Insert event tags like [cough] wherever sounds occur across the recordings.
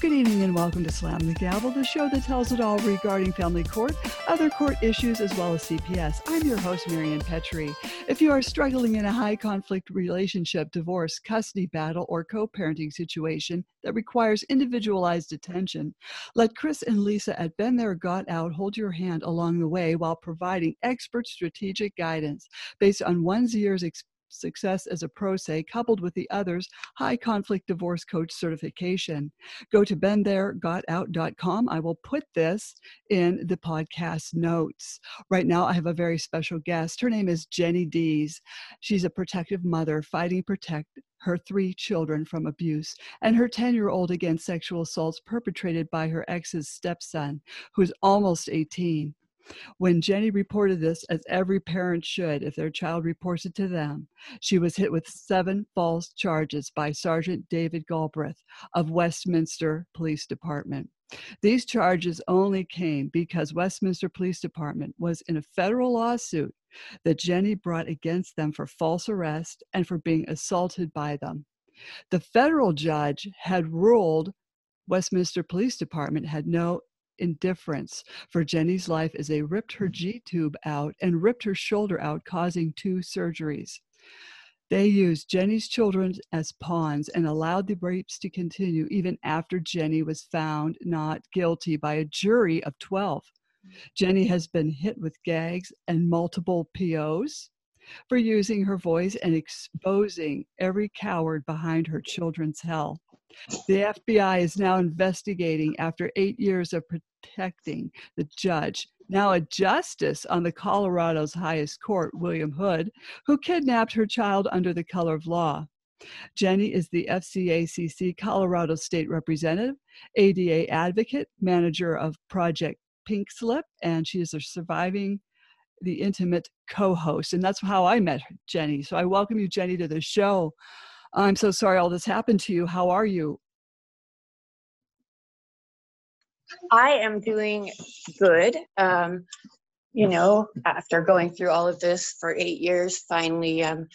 Good evening and welcome to Slam the Gavel, the show that tells it all regarding family court, other court issues, as well as CPS. I'm your host, Mary Ann Petri. If you are struggling in a high conflict relationship, divorce, custody battle, or co parenting situation that requires individualized attention, let Chris and Lisa at Been There Got Out hold your hand along the way while providing expert strategic guidance based on one's year's experience success as a pro se coupled with the other's high conflict divorce coach certification. Go to beentheregotout.com. I will put this in the podcast notes. Right now, I have a very special guest. Her name is Jeni Dees. She's a protective mother fighting protect her three children from abuse and her 10 year old against sexual assaults perpetrated by her ex's stepson, who is almost 18. When Jeni reported this, as every parent should if their child reports it to them, she was hit with seven false charges by Sergeant David Galbraith of Westminster Police Department. These charges only came because Westminster Police Department was in a federal lawsuit that Jeni brought against them for false arrest and for being assaulted by them. The federal judge had ruled Westminster Police Department had no indifference for Jeni's life as they ripped her mm-hmm. G tube out and ripped her shoulder out, causing two surgeries. They used Jeni's children as pawns and allowed the rapes to continue even after Jeni was found not guilty by a jury of 12. Mm-hmm. Jeni has been hit with gags and multiple POs for using her voice and exposing every coward behind her children's hell. The FBI is now investigating after eight years of protecting the judge, now a justice on the Colorado's highest court, William Hood, who kidnapped her child under the color of law. Jeni is the FCACC Colorado State Representative, ADA advocate, manager of Project Pink Slip, and she is a surviving the intimate co-host and that's how i met jeni so i welcome you jeni to the show I'm so sorry all this happened to you. How are you? I am doing good. Um, you know, after going through all of this for eight years, finally um,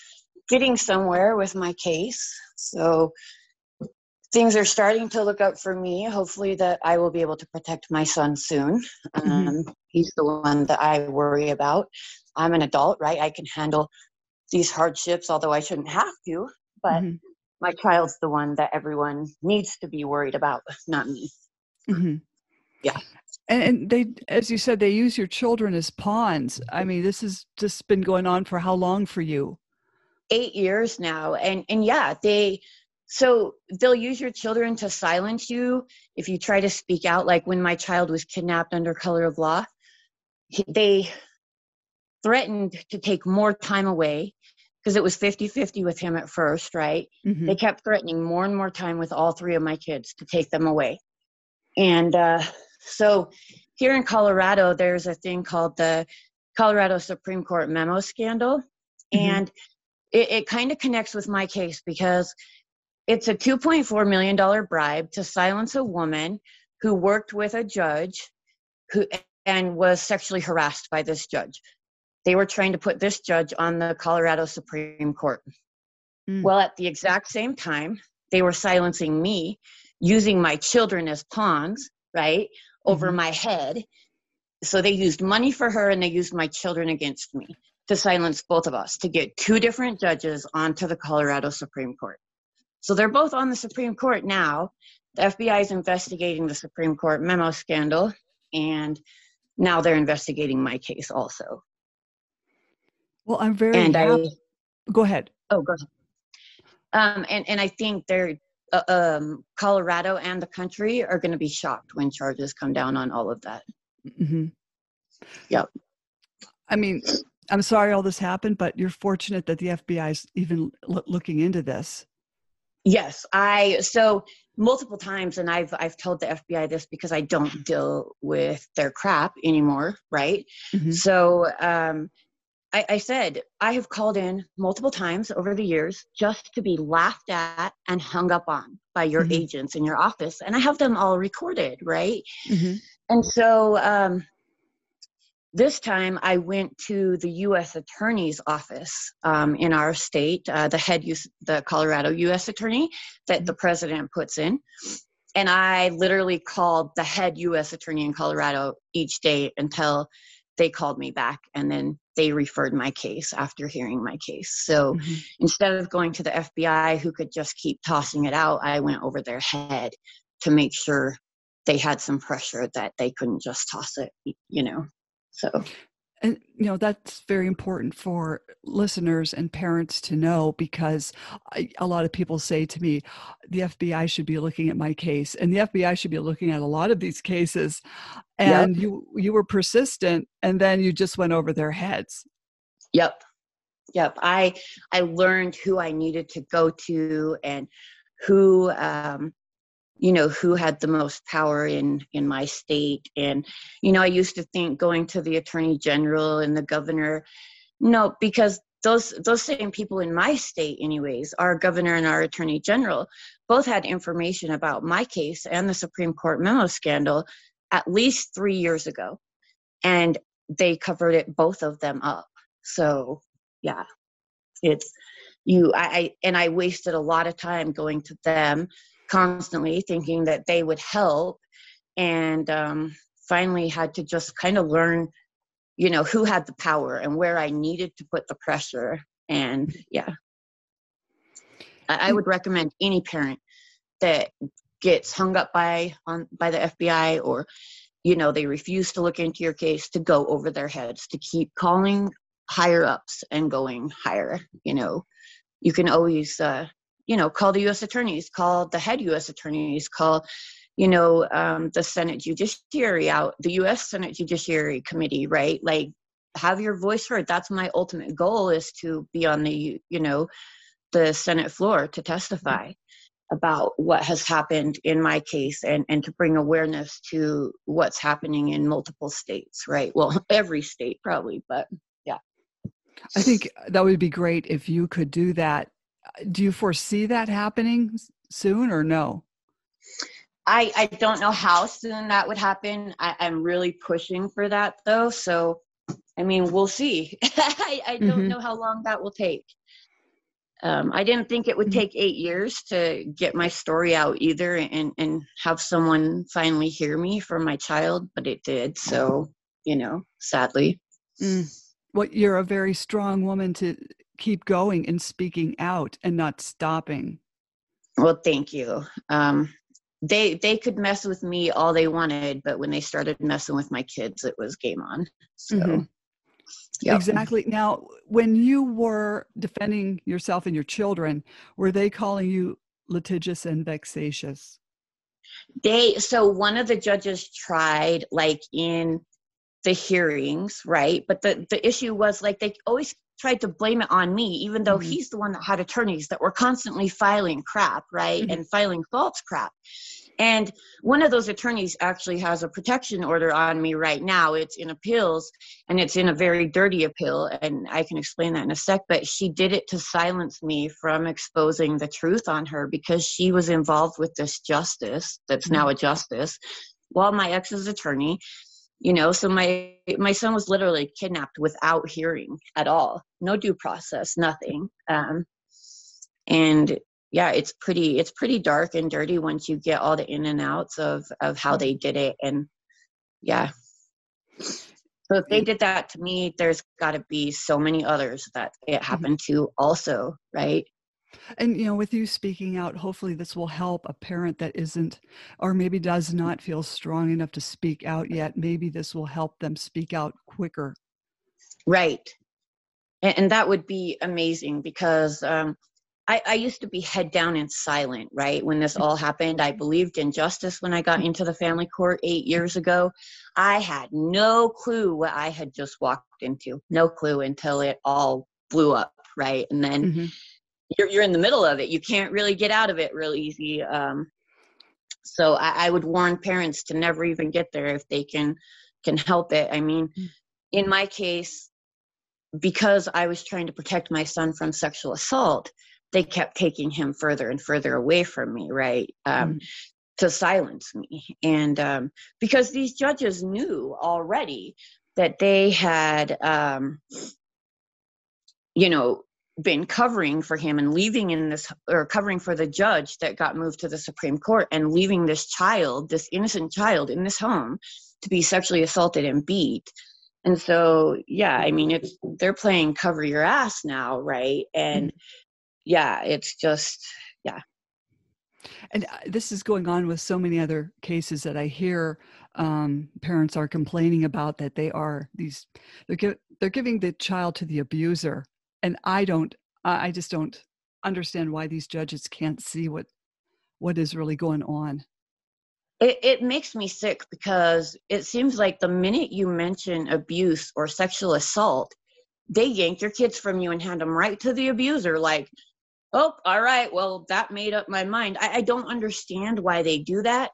getting somewhere with my case. So things are starting to look up for me. Hopefully, that I will be able to protect my son soon. Mm-hmm. Um, mm-hmm. He's the one that I worry about. I'm an adult, right? I can handle these hardships, although I shouldn't have to but mm-hmm. my child's the one that everyone needs to be worried about, not me. Mm-hmm. Yeah. And, and they, as you said, they use your children as pawns. I mean, this has just been going on for how long for you? Eight years now. And, and yeah, they, so they'll use your children to silence you if you try to speak out. Like when my child was kidnapped under color of law, they threatened to take more time away because it was 50 50 with him at first, right? Mm-hmm. They kept threatening more and more time with all three of my kids to take them away. And uh, so here in Colorado, there's a thing called the Colorado Supreme Court memo scandal. Mm-hmm. And it, it kind of connects with my case because it's a $2.4 million bribe to silence a woman who worked with a judge who and was sexually harassed by this judge they were trying to put this judge on the Colorado Supreme Court. Mm. Well, at the exact same time, they were silencing me using my children as pawns, right, over mm-hmm. my head. So they used money for her and they used my children against me to silence both of us, to get two different judges onto the Colorado Supreme Court. So they're both on the Supreme Court now. The FBI is investigating the Supreme Court memo scandal, and now they're investigating my case also. Well, I'm very and happy. I, go ahead. Oh, go ahead. Um, and and I think they're uh, um, Colorado and the country are going to be shocked when charges come down on all of that. Mm-hmm. Yep. I mean, I'm sorry all this happened, but you're fortunate that the FBI is even l- looking into this. Yes, I so multiple times, and I've I've told the FBI this because I don't deal with their crap anymore, right? Mm-hmm. So um, I, I said, I have called in multiple times over the years just to be laughed at and hung up on by your mm-hmm. agents in your office. And I have them all recorded, right? Mm-hmm. And so um, this time I went to the U.S. Attorney's office um, in our state, uh, the head, US, the Colorado U.S. Attorney that the president puts in. and I literally called the head U.S. attorney in Colorado each day until they called me back, and then they referred my case after hearing my case. So mm-hmm. instead of going to the FBI, who could just keep tossing it out, I went over their head to make sure they had some pressure that they couldn't just toss it, you know. So and you know that's very important for listeners and parents to know because I, a lot of people say to me the fbi should be looking at my case and the fbi should be looking at a lot of these cases and yep. you you were persistent and then you just went over their heads. Yep. Yep. I i learned who i needed to go to and who um you know who had the most power in in my state. And you know i used to think going to the attorney general and the governor no because those those same people in my state anyways our governor and our attorney general both had information about my case and the supreme court memo scandal at least 3 years ago. And they covered it both of them up. So yeah it's you I, I and i wasted a lot of time going to them constantly thinking that they would help. And um, finally had to just kind of learn you know who had the power and where i needed to put the pressure. And yeah. I, I would recommend any parent that gets hung up by on by the fbi or you know they refuse to look into your case to go over their heads to keep calling higher ups and going higher you know. You can always uh, you know, call the U.S. attorneys, call the head U.S. attorneys, call, you know, um, the Senate Judiciary out, the U.S. Senate Judiciary Committee, right? Like, have your voice heard. That's my ultimate goal is to be on the, you know, the Senate floor to testify about what has happened in my case and, and to bring awareness to what's happening in multiple states, right? Well, [laughs] every state probably, but yeah. I think that would be great if you could do that do you foresee that happening soon or no? I, I don't know how soon that would happen. I, am really pushing for that though. So, I mean, we'll see. [laughs] I, I don't mm-hmm. know how long that will take. Um, I didn't think it would mm-hmm. take eight years to get my story out either and, and have someone finally hear me for my child, but it did. So, you know, sadly. Mm. Well, you're a very strong woman to keep going and speaking out and not stopping. Well, thank you. Um, they they could mess with me all they wanted, but when they started messing with my kids, it was game on. So. Mm-hmm. Yep. Exactly. Now, when you were defending yourself and your children, were they calling you litigious and vexatious? They so one of the judges tried like in the hearings, right? But the the issue was like they always tried to blame it on me, even though mm-hmm. he's the one that had attorneys that were constantly filing crap, right? Mm-hmm. And filing false crap. And one of those attorneys actually has a protection order on me right now. It's in appeals and it's in a very dirty appeal. And I can explain that in a sec. But she did it to silence me from exposing the truth on her because she was involved with this justice that's mm-hmm. now a justice while my ex's attorney you know so my my son was literally kidnapped without hearing at all. No due process nothing. Um and yeah it's pretty it's pretty dark and dirty once you get all the in and outs of of how they did it. And yeah. So if they did that to me there's got to be so many others that it mm-hmm. happened to also right and you know, with you speaking out, hopefully this will help a parent that isn't or maybe does not feel strong enough to speak out yet. Maybe this will help them speak out quicker. Right. And, that would be amazing because um, I, I, used to be head down and silent, right? When this all happened, I believed in justice when I got into the family court eight years ago. I had no clue what I had just walked into, no clue until it all blew up, right? And then mm-hmm you're, you're in the middle of it you can't really get out of it real easy um, so I, I, would warn parents to never even get there if they can can help it i mean mm. in my case because i was trying to protect my son from sexual assault they kept taking him further and further away from me right um, mm. to silence me and um, because these judges knew already that they had um, you know been covering for him and leaving in this or covering for the judge that got moved to the Supreme Court and leaving this child, this innocent child in this home to be sexually assaulted and beat. And so, yeah, I mean, it's they're playing cover your ass now, right? And yeah, it's just, yeah. And uh, this is going on with so many other cases that I hear um, parents are complaining about that they are these they're, they're giving the child to the abuser and i don't i just don't understand why these judges can't see what what is really going on. It, it makes me sick because it seems like the minute you mention abuse or sexual assault they yank your kids from you and hand them right to the abuser like oh all right well that made up my mind. I, I don't understand why they do that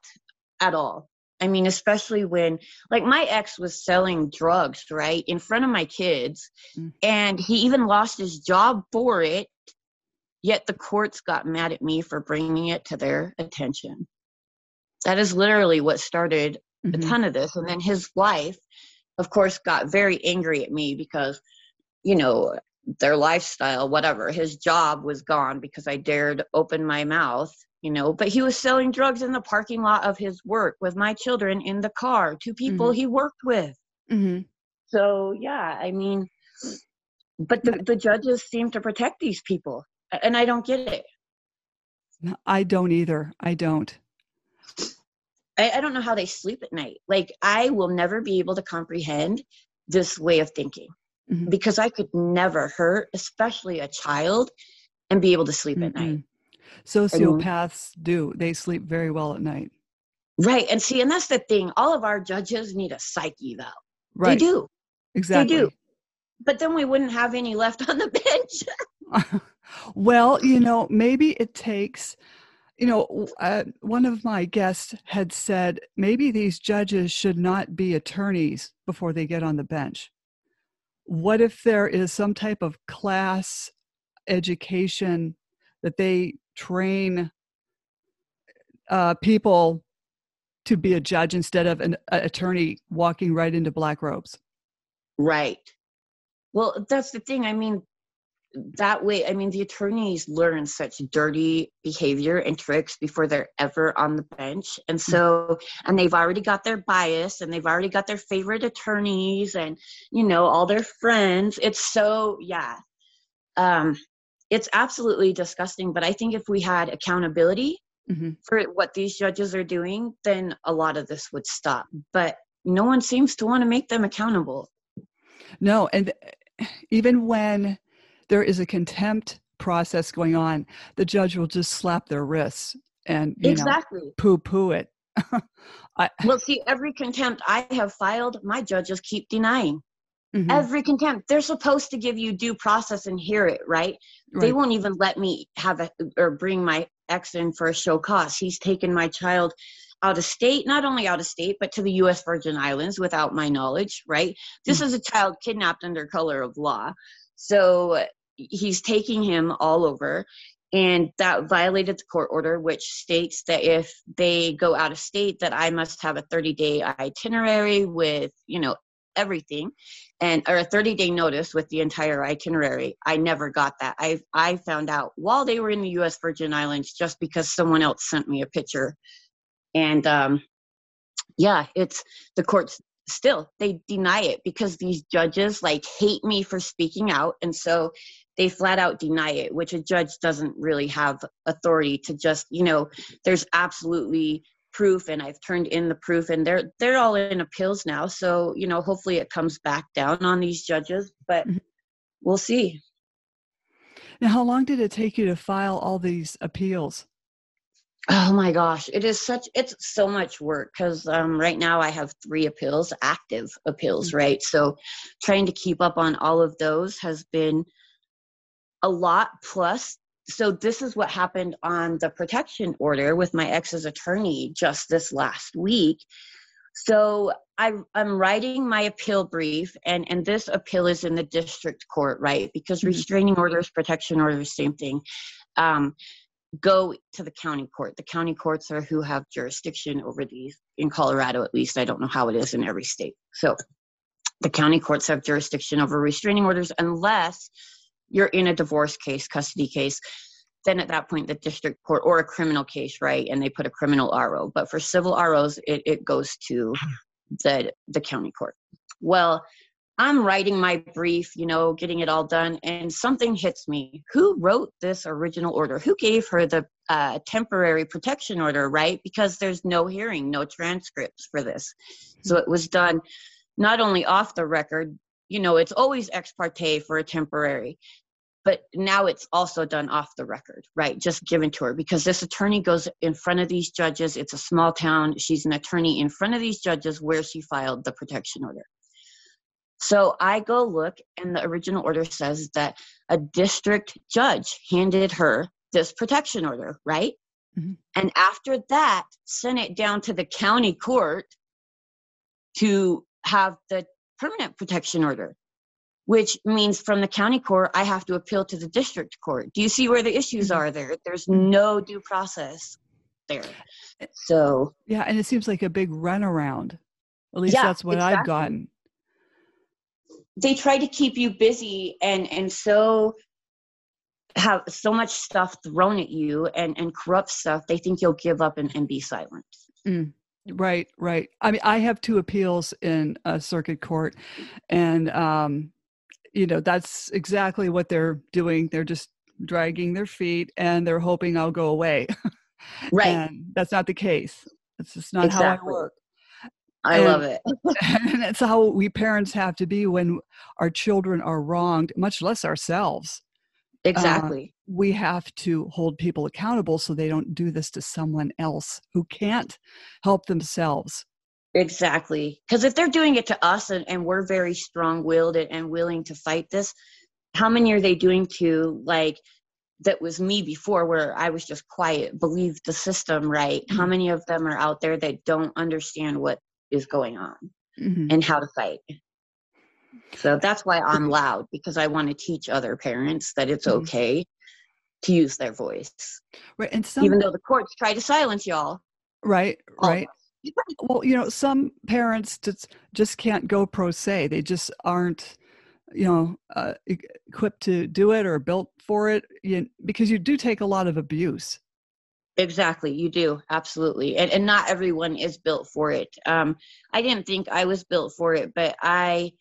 at all I mean, especially when, like, my ex was selling drugs, right, in front of my kids, mm. and he even lost his job for it. Yet the courts got mad at me for bringing it to their attention. That is literally what started mm-hmm. a ton of this. And then his wife, of course, got very angry at me because, you know, their lifestyle, whatever, his job was gone because I dared open my mouth you know but he was selling drugs in the parking lot of his work with my children in the car to people mm-hmm. he worked with. Mm-hmm. so yeah i mean but the, the judges seem to protect these people and i don't get it. I don't either. I don't. I, I don't know how they sleep at night. Like i will never be able to comprehend this way of thinking mm-hmm. because i could never hurt especially a child and be able to sleep at night Sociopaths do. They sleep very well at night. Right. And see, and that's the thing. All of our judges need a psyche though. Right. They do. Exactly. They do. But then we wouldn't have any left on the [laughs] bench. [laughs] well, you know, maybe it takes, you know, uh, one of my guests had said maybe these judges should not be attorneys before they get on the bench. What if there is some type of class education that they train uh, people to be a judge instead of an attorney walking right into black robes. Right. Well, that's the thing. I mean, that way, I mean, the attorneys learn such dirty behavior and tricks before they're ever on the bench. And mm. so, and they've already got their bias and they've already got their favorite attorneys and, you know, all their friends. It's so, yeah. Um, it's absolutely disgusting but i think if we had accountability mm-hmm. for what these judges are doing then a lot of this would stop but no one seems to want to make them accountable. No and even when there is a contempt process going on the judge will just slap their wrists and exactly. poo poo it. [laughs] I, well see every contempt i have filed my judges keep denying Mm-hmm. Every contempt. They're supposed to give you due process and hear it, right? right? They won't even let me have a or bring my ex in for a show cause. He's taken my child out of state, not only out of state, but to the US Virgin Islands without my knowledge, right? This mm-hmm. is a child kidnapped under color of law. So he's taking him all over and that violated the court order which states that if they go out of state that i must have a 30 day itinerary with you know everything and or a 30 day notice with the entire itinerary i never got that. I i found out while they were in the us virgin islands just because someone else sent me a picture. And um yeah it's the courts still they deny it because these judges like hate me for speaking out and so they flat out deny it which a judge doesn't really have authority to just you know there's absolutely proof and I've turned in the proof and they're they're all in appeals now. So, you know, hopefully it comes back down on these judges, but mm-hmm. we'll see. Now, how long did it take you to file all these appeals? Oh my gosh, it is such it's so much work cuz um right now I have 3 appeals, active appeals, mm-hmm. right? So trying to keep up on all of those has been a lot plus so this is what happened on the protection order with my ex's attorney just this last week. So I, i'm writing my appeal brief and and this appeal is in the district court right? Because mm-hmm. restraining orders protection orders same thing um, go to the county court. The county courts are who have jurisdiction over these in colorado at least. I don't know how it is in every state. So the county courts have jurisdiction over restraining orders unless you're in a divorce case, custody case, then at that point the district court or a criminal case, right? And they put a criminal RO. But for civil ROs, it, it goes to the the county court. Well, I'm writing my brief, you know, getting it all done, and something hits me. Who wrote this original order? Who gave her the uh, temporary protection order, right? Because there's no hearing, no transcripts for this. So it was done not only off the record, you know, it's always ex parte for a temporary, but now it's also done off the record, right? Just given to her because this attorney goes in front of these judges. It's a small town. She's an attorney in front of these judges where she filed the protection order. So I go look, and the original order says that a district judge handed her this protection order, right? Mm-hmm. And after that, sent it down to the county court to have the permanent protection order, which means from the county court, I have to appeal to the district court. Do you see where the issues mm-hmm. are there? There's no due process there. So, yeah, and it seems like a big runaround. At least yeah, that's what exactly. I've gotten they try to keep you busy and and so have so much stuff thrown at you and and corrupt stuff they think you'll give up and, and be silent mm, right right i mean i have two appeals in a circuit court and um you know that's exactly what they're doing they're just dragging their feet and they're hoping i'll go away [laughs] right and that's not the case that's just not exactly. how i work I and, love it. [laughs] and that's how we parents have to be when our children are wronged, much less ourselves. Uh, exactly. Uh, we have to hold people accountable so they don't do this to someone else who can't help themselves. Exactly. Because if they're doing it to us and, and we're very strong willed and, and willing to fight this, how many are they doing to like that was me before where I was just quiet, believed the system right? Mm-hmm. How many of them are out there that don't understand what is going on mm-hmm. and how to fight. So that's why I'm loud because I want to teach other parents that it's mm-hmm. okay to use their voice. Right. And some, even though the courts try to silence y'all. Right, right. Well, you know, some parents just just can't go pro se. They just aren't you know uh, equipped to do it or built for it you, because you do take a lot of abuse Exactly, you do absolutely, and and not everyone is built for it. Um, I didn't think I was built for it, but I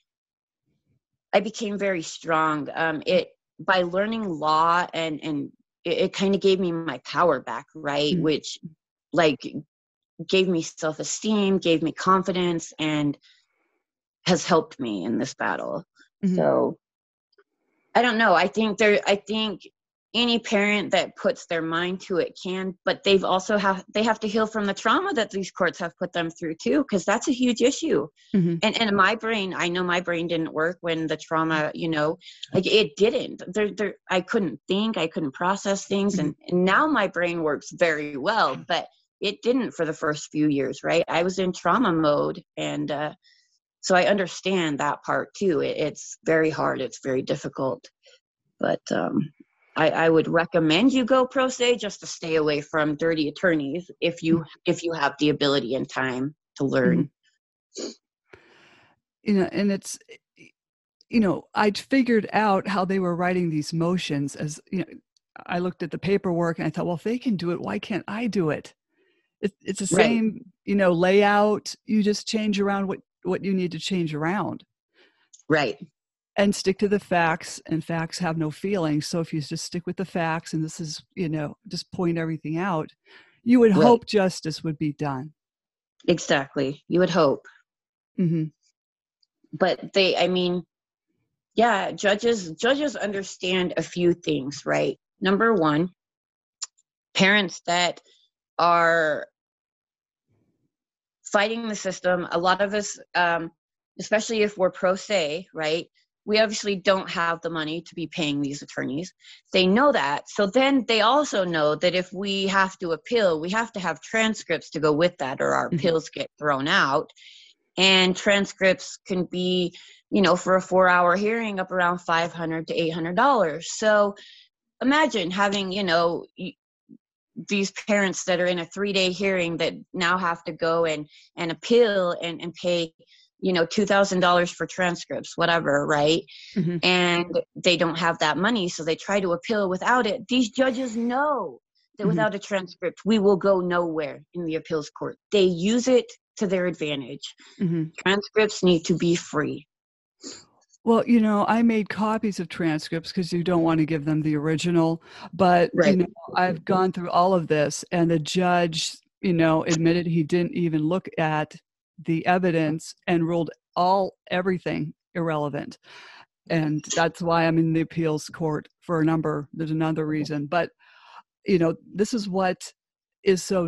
I became very strong. Um, it by learning law and and it, it kind of gave me my power back, right? Mm-hmm. Which like gave me self esteem, gave me confidence, and has helped me in this battle. Mm-hmm. So I don't know. I think there. I think any parent that puts their mind to it can but they've also have they have to heal from the trauma that these courts have put them through too because that's a huge issue mm-hmm. and and my brain i know my brain didn't work when the trauma you know like it didn't there there i couldn't think i couldn't process things mm-hmm. and, and now my brain works very well but it didn't for the first few years right i was in trauma mode and uh so i understand that part too it, it's very hard it's very difficult but um I, I would recommend you go pro se just to stay away from dirty attorneys if you if you have the ability and time to learn. Mm-hmm. You know, and it's you know, I'd figured out how they were writing these motions as you know, I looked at the paperwork and I thought, well, if they can do it, why can't I do it? It it's the same, right. you know, layout. You just change around what what you need to change around. Right and stick to the facts and facts have no feelings so if you just stick with the facts and this is you know just point everything out you would right. hope justice would be done exactly you would hope mm-hmm. but they i mean yeah judges judges understand a few things right number one parents that are fighting the system a lot of us um, especially if we're pro se right we obviously don't have the money to be paying these attorneys. They know that. So then they also know that if we have to appeal, we have to have transcripts to go with that, or our mm-hmm. appeals get thrown out. And transcripts can be, you know, for a four hour hearing up around 500 to $800. So imagine having, you know, these parents that are in a three day hearing that now have to go and, and appeal and, and pay you know $2000 for transcripts whatever right mm-hmm. and they don't have that money so they try to appeal without it these judges know that mm-hmm. without a transcript we will go nowhere in the appeals court they use it to their advantage mm-hmm. transcripts need to be free well, you know, I made copies of transcripts because you don't want to give them the original. But right. you know, I've gone through all of this, and the judge, you know, admitted he didn't even look at the evidence and ruled all everything irrelevant and that's why i'm in the appeals court for a number there's another reason but you know this is what is so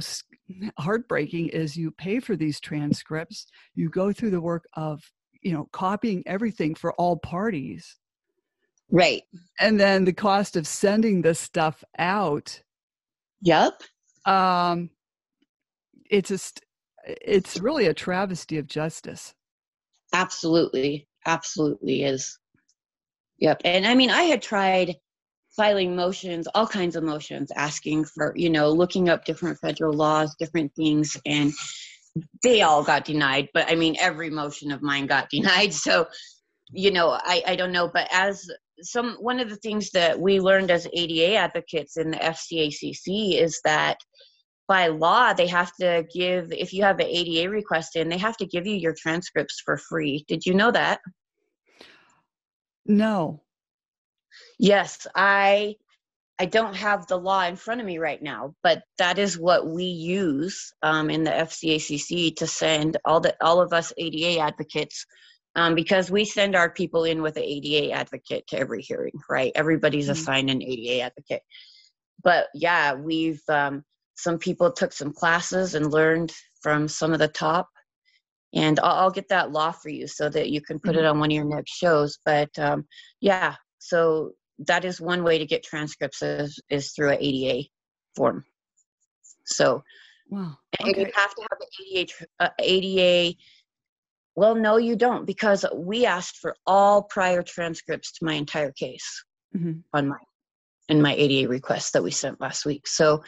heartbreaking is you pay for these transcripts you go through the work of you know copying everything for all parties right and then the cost of sending this stuff out yep um it's just it's really a travesty of justice. Absolutely. Absolutely is. Yep. And I mean, I had tried filing motions, all kinds of motions, asking for, you know, looking up different federal laws, different things, and they all got denied. But I mean, every motion of mine got [laughs] denied. So, you know, I, I don't know. But as some, one of the things that we learned as ADA advocates in the FCACC is that by law they have to give if you have an ada request in they have to give you your transcripts for free did you know that no yes i i don't have the law in front of me right now but that is what we use um, in the fcacc to send all the all of us ada advocates um, because we send our people in with an ada advocate to every hearing right everybody's mm-hmm. assigned an ada advocate but yeah we've um, some people took some classes and learned from some of the top and I'll, I'll get that law for you so that you can put mm-hmm. it on one of your next shows but um, yeah so that is one way to get transcripts is, is through an ada form so wow okay. and you have to have an ada uh, ada well no you don't because we asked for all prior transcripts to my entire case mm-hmm. on my in my ada request that we sent last week so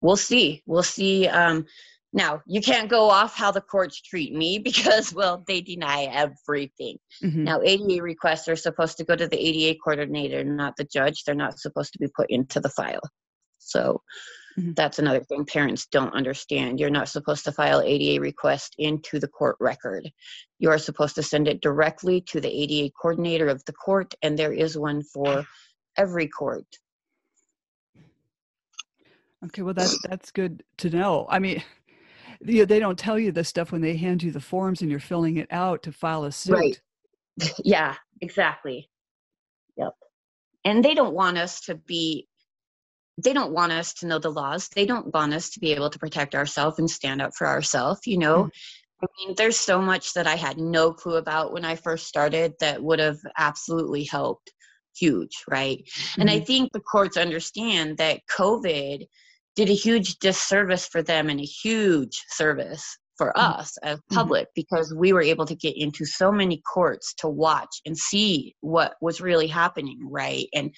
we'll see. We'll see. Um, now, you can't go off how the courts treat me [laughs] because, well, they deny everything. Mm-hmm. Now, ADA requests are supposed to go to the ADA coordinator, not the judge. They're not supposed to be put into the file. So mm-hmm. that's another thing parents don't understand. You're not supposed to file ADA request into the court record. You are supposed to send it directly to the ADA coordinator of the court, and there is one for every court. Okay, well that's that's good to know. I mean, you know, they don't tell you this stuff when they hand you the forms and you're filling it out to file a suit. Right. [laughs] Yeah, exactly. Yep. And they don't want us to be they don't want us to know the laws. They don't want us to be able to protect ourselves and stand up for ourselves, you know. Mm-hmm. I mean, there's so much that I had no clue about when I first started that would have absolutely helped huge, right? Mm-hmm. And I mm-hmm. think the courts understand that COVID did a huge disservice for them and a huge service for mm-hmm. us as mm-hmm. public mm-hmm. because we were able to get into so many courts to watch and see what was really happening right and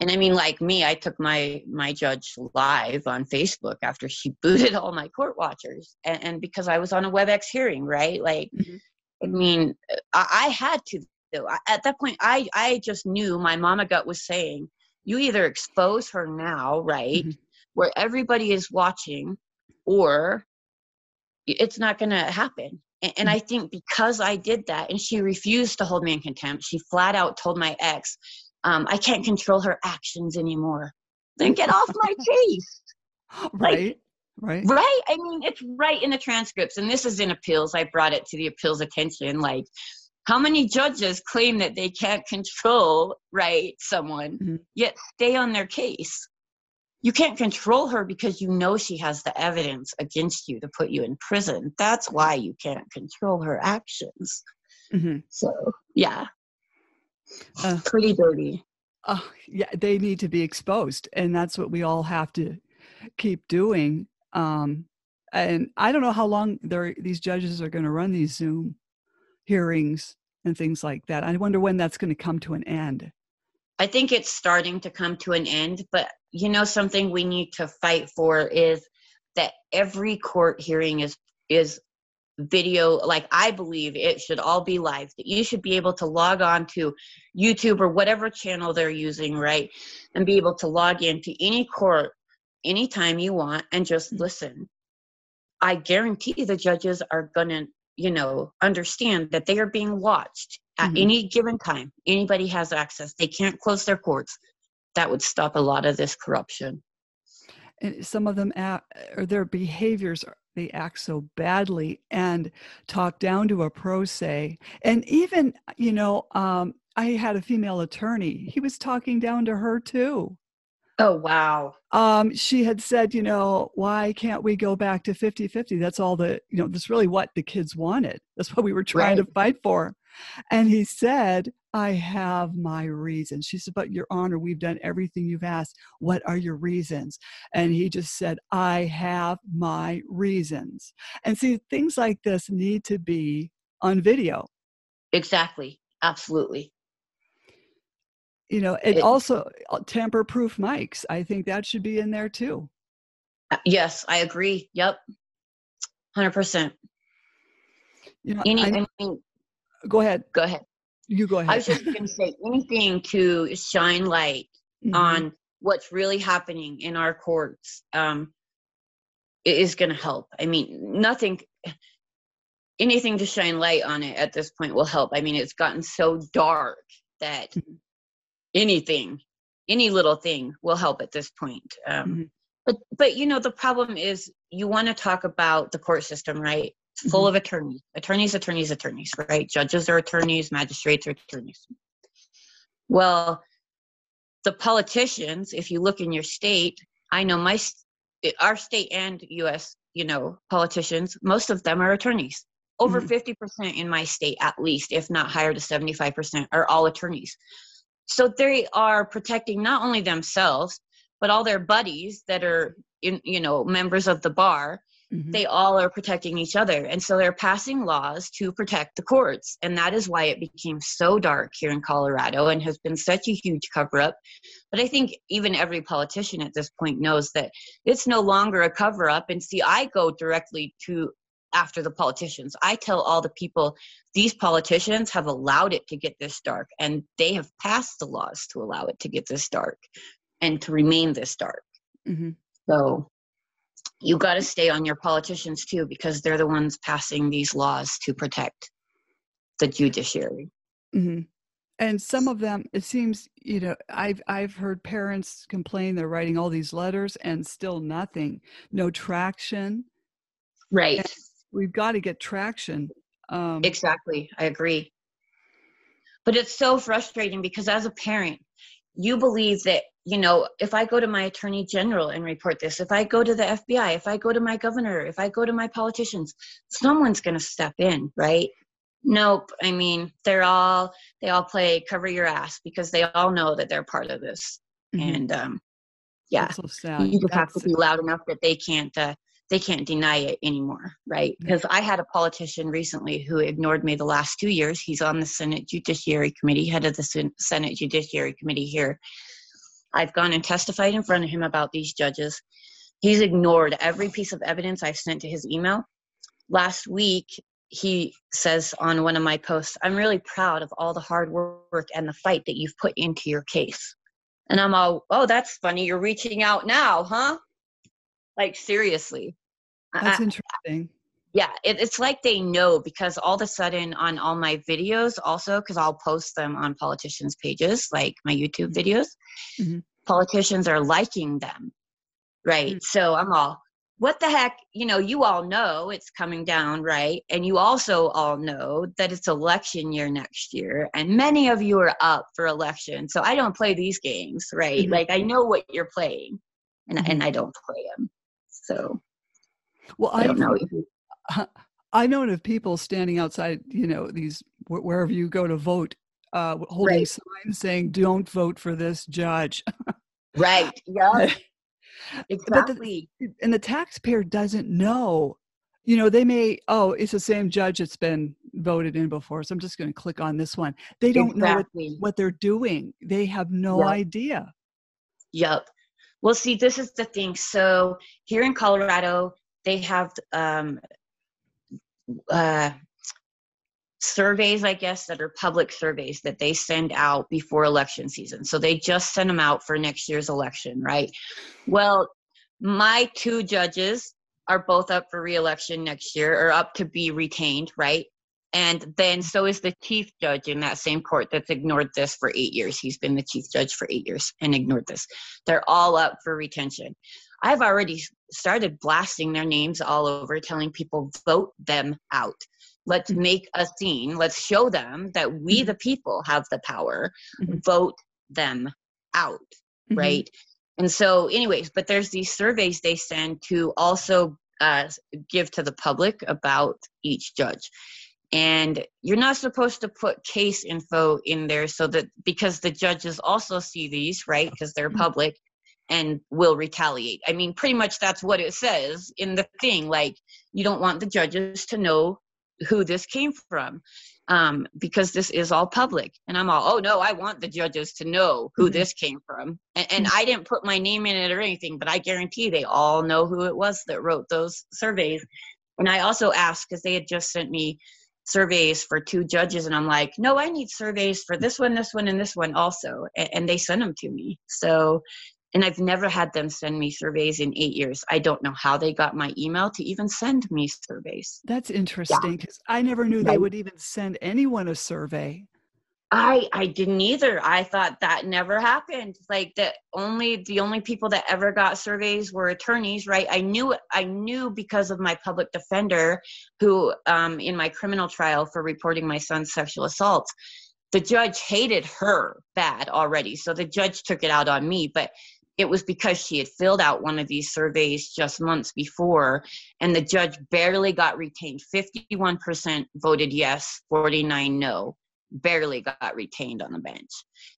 and i mean like me i took my my judge live on facebook after she [laughs] booted all my court watchers and, and because i was on a webex hearing right like mm-hmm. i mean I, I, had to though at that point i i just knew my mama gut was saying you either expose her now right mm-hmm where everybody is watching or it's not going to happen and, and, i think because i did that and she refused to hold me in contempt she flat out told my ex um, i can't control her actions anymore. Then get off my [laughs] case right like, right. Right? I mean it's right in the transcripts and this is in appeals. I brought it to the appeals attention like how many judges claim that they can't control right someone mm-hmm. yet stay on their case you can't control her because you know she has the evidence against you to put you in prison. That's why you can't control her actions. Mm-hmm. So, yeah, uh, pretty dirty. Uh, yeah, they need to be exposed, and that's what we all have to keep doing. Um, and I don't know how long these judges are going to run these Zoom hearings and things like that. I wonder when that's going to come to an end. I think it's starting to come to an end, but you know something we need to fight for is that every court hearing is is video like i believe it should all be live that you should be able to log on to youtube or whatever channel they're using right and be able to log into any court anytime you want and just listen. I guarantee the judges are gonna you know understand that they are being watched at mm-hmm. any given time. Anybody has access. They can't close their courts that would stop a lot of this corruption. And some of them act, or their behaviors they act so badly and talk down to a pro se. And even you know um, i had a female attorney. He was talking down to her too. Oh wow. Um, she had said you know why can't we go back to 50 50 that's all the you know that's really what the kids wanted. That's what we were trying right. to fight for and he said I have my reasons. She said, But Your Honor, we've done everything you've asked. What are your reasons? And he just said, I have my reasons. And see, things like this need to be on video. Exactly. Absolutely. You know, and it, also uh, tamper proof mics. I think that should be in there too. Uh, yes, I agree. Yep. 100%. You know, I, I mean, go ahead. Go ahead. You go ahead. I was just going to say anything to shine light mm-hmm. on what's really happening in our courts um, is going to help. I mean, nothing, anything to shine light on it at this point will help. I mean, it's gotten so dark that mm-hmm. anything, any little thing will help at this point. Um, mm-hmm. But, but you know, the problem is you want to talk about the court system, right? Full mm-hmm. of attorneys attorneys attorneys attorneys right judges are attorneys magistrates are attorneys well the politicians if you look in your state i know my our state and us you know politicians most of them are attorneys over mm-hmm. 50% in my state at least if not higher to 75% are all attorneys so they are protecting not only themselves but all their buddies that are in you know members of the bar Mm-hmm. They all are protecting each other. And so they're passing laws to protect the courts. And that is why it became so dark here in Colorado and has been such a huge cover up. But I think even every politician at this point knows that it's no longer a cover up. And see, I go directly to after the politicians. I tell all the people these politicians have allowed it to get this dark and they have passed the laws to allow it to get this dark and to remain this dark. Mm-hmm. So you got to stay on your politicians too because they're the ones passing these laws to protect the judiciary. Mm-hmm. and some of them it seems you know i've i've heard parents complain they're writing all these letters and still nothing no traction. Right. And we've got to get traction um, exactly i agree. But it's so frustrating because as a parent you believe that you know, if I go to my attorney general and report this, if I go to the FBI, if I go to my governor, if I go to my politicians, someone's going to step in, right? Nope. I mean, they're all they all play cover your ass because they all know that they're part of this, mm-hmm. and um, yeah, so you just have to be loud enough that they can't uh, they can't deny it anymore, right? Because I had a politician recently who ignored me the last two years. He's on the Senate Judiciary Committee, head of the Senate Judiciary Committee here I've gone and testified in front of him about these judges. He's ignored every piece of evidence I've sent to his email. Last week, he says on one of my posts, I'm really proud of all the hard work and the fight that you've put into your case. And I'm all, oh, that's funny. You're reaching out now, huh? Like, seriously. That's I, interesting yeah it, it's like they know because all of a sudden on all my videos also because i'll post them on politicians pages like my youtube videos mm-hmm. politicians are liking them right mm-hmm. so i'm all what the heck you know you all know it's coming down right and you also all know that it's election year next year and many of you are up for election so i don't play these games right mm-hmm. like i know what you're playing and, and mm-hmm. i don't play them so well i don't know I know of people standing outside, you know, these wherever you go to vote, uh, holding right. signs saying "Don't vote for this judge." right. Yeah. [laughs] exactly. The, and the taxpayer doesn't know. You know, they may. Oh, it's the same judge that's been voted in before, so I'm just going to click on this one. They don't exactly. know what, what, they're doing. They have no yep. idea. Yep. Well, see, this is the thing. So here in Colorado, they have um, uh, surveys, I guess, that are public surveys that they send out before election season. So they just send them out for next year's election, right? Well, my two judges are both up for reelection next year or up to be retained, right? And then so is the chief judge in that same court that's ignored this for eight years. He's been the chief judge for eight years and ignored this. They're all up for retention. I've already started blasting their names all over, telling people vote them out. Let's mm-hmm. make a scene. Let's show them that we, mm-hmm. the people, have the power. Mm-hmm. Vote them out, mm-hmm. right? And so, anyways, but there's these surveys they send to also uh, give to the public about each judge and you're not supposed to put case info in there so that because the judges also see these right because they're mm-hmm. public and will retaliate. I mean pretty much that's what it says in the thing like you don't want the judges to know who this came from um, because this is all public. And i'm all oh no i want the judges to know who mm-hmm. this came from. And, and mm-hmm. i didn't put my name in it or anything but i guarantee they all know who it was that wrote those surveys. And i also asked because they had just sent me surveys for two judges and i'm like no i need surveys for this one this one and this one also and, and they send them to me. So and i've never had them send me surveys in eight years i don't know how they got my email to even send me surveys that's interesting because yeah. i never knew right. they would even send anyone a survey I I didn't either. I thought that never happened. Like that only the only people that ever got surveys were attorneys, right? I knew I knew because of my public defender who um in my criminal trial for reporting my son's sexual assault, the judge hated her bad already. So the judge took it out on me, but it was because she had filled out one of these surveys just months before and the judge barely got retained 51% voted yes 49 no barely got retained on the bench.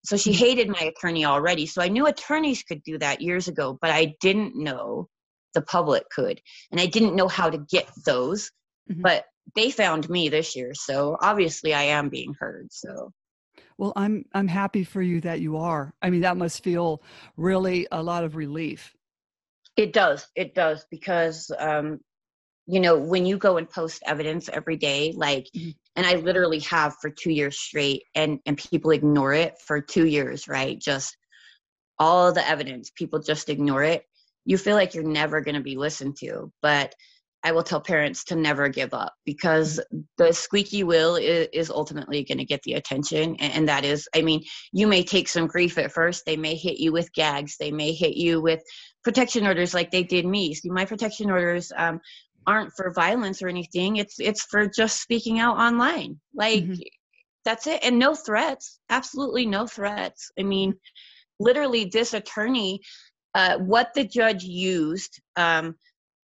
So she mm-hmm. hated my attorney already. So I knew attorneys could do that years ago, but I didn't know the public could. And I didn't know how to get those. Mm-hmm. But they found me this year. So obviously I am being heard. So well, I'm I'm happy for you that you are. I mean, that must feel really a lot of relief. It does. It does because um you know, when you go and post evidence every day, like mm-hmm and i literally have for two years straight and and people ignore it for two years right just all the evidence people just ignore it you feel like you're never going to be listened to but i will tell parents to never give up because the squeaky wheel is, is ultimately going to get the attention and, and that is i mean you may take some grief at first they may hit you with gags they may hit you with protection orders like they did me. See my protection orders um, aren't for violence or anything it's it's for just speaking out online. Like mm-hmm. that's it and no threats absolutely no threats. I mean literally this attorney uh, what the judge used um,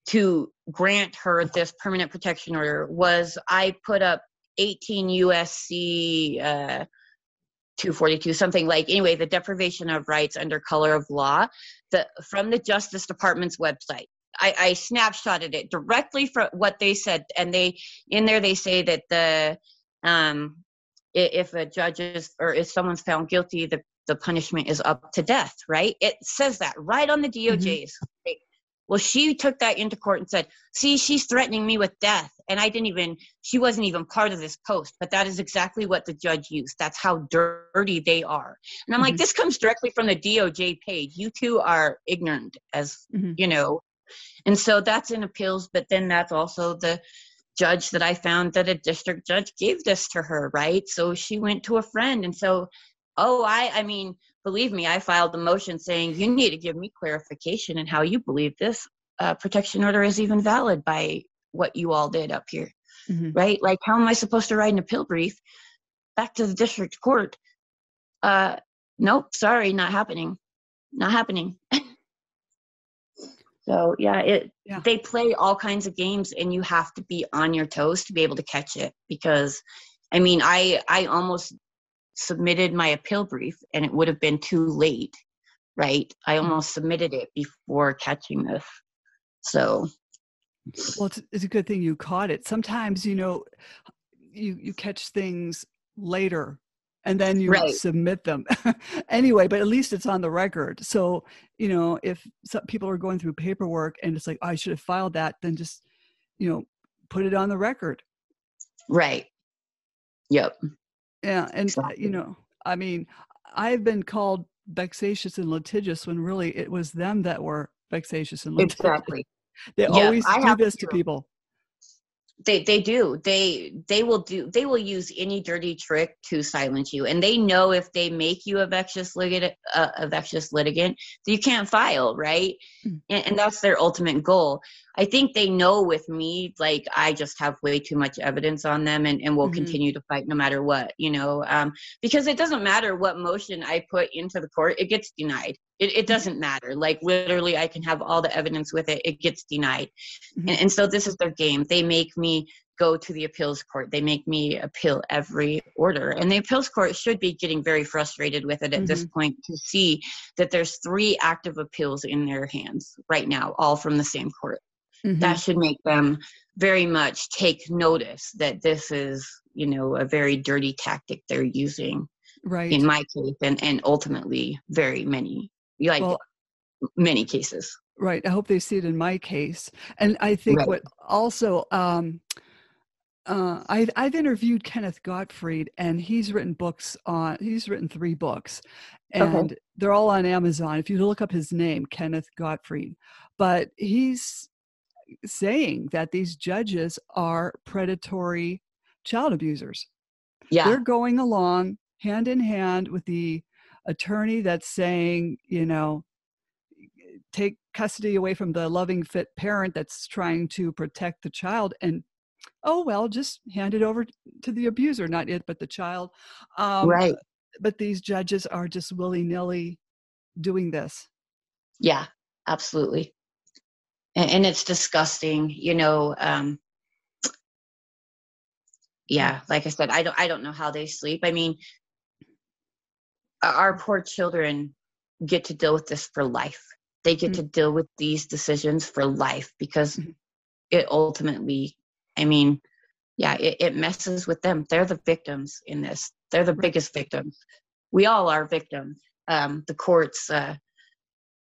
to grant her this permanent protection order was i put up 18 usc uh, 242 something like anyway the deprivation of rights under color of law the from the justice department's website I, I snapshotted it directly from what they said, and they in there they say that the um, if a judge is or if someone's found guilty, the the punishment is up to death. Right? It says that right on the DOJ's. Mm-hmm. Well, she took that into court and said, "See, she's threatening me with death." And I didn't even she wasn't even part of this post, but that is exactly what the judge used. That's how dirty they are. And I'm mm-hmm. like, this comes directly from the DOJ page. You two are ignorant as, mm-hmm. you know, and so that's in appeals, but then that's also the judge that I found that a district judge gave this to her, right? So she went to a friend and so oh, I I mean, believe me, I filed the motion saying you need to give me clarification in how you believe this uh, protection order is even valid by what you all did up here. Mm-hmm. Right? Like how am I supposed to write an appeal brief back to the district court? Uh nope, sorry, not happening. Not happening. [laughs] So yeah, it yeah. they play all kinds of games and you have to be on your toes to be able to catch it because I mean, I I almost submitted my appeal brief and it would have been too late, right? I mm-hmm. almost submitted it before catching this. So well, it's, it's a good thing you caught it. Sometimes, you know, you you catch things later and then you right. submit them [laughs] anyway but at least it's on the record so you know if some people are going through paperwork and it's like oh, i should have filed that then just you know put it on the record Right. Yep. Yeah, and exactly. you know, I mean, I've been called vexatious and litigious when really it was them that were vexatious and litigious. Exactly. [laughs] They always do this to people they they do they they will do they will use any dirty trick to silence you and they know if they make you a vexatious litigant uh, a vexatious litigant you can't file right mm-hmm. and, and, that's their ultimate goal i think they know with me like i just have way too much evidence on them and, and will mm-hmm. continue to fight no matter what you know um, because it doesn't matter what motion i put into the court it gets denied it, it doesn't matter. Like literally, I can have all the evidence with it. It gets denied. Mm-hmm. And, and so this is their game. They make me go to the appeals court. They make me appeal every order. And the appeals court should be getting very frustrated with it at mm-hmm. this point to see that there's three active appeals in their hands right now, all from the same court. Mm-hmm. That should make them very much take notice that this is, you know, a very dirty tactic they're using. Right. In my case, and, and ultimately very many like well, many cases right i hope they see it in my case and i think right. what also um uh, I've, I've interviewed Kenneth Gottfried, and he's written books on. He's written three books, and okay. they're all on Amazon. If you look up his name, Kenneth Gottfried, but he's saying that these judges are predatory child abusers. Yeah, they're going along hand in hand with the attorney that's saying, you know, take custody away from the loving fit parent that's trying to protect the child and oh well just hand it over to the abuser. Not it but the child. Um, right. but these judges are just willy-nilly doing this. Yeah absolutely and, and it's disgusting you know um, yeah like i said i don't i don't know how they sleep i mean our poor children get to deal with this for life. They get mm-hmm. to deal with these decisions for life because mm-hmm. it ultimately, I mean, yeah, it, it, messes with them. They're the victims in this. They're the biggest victims. We all are victims. Um, the courts, uh,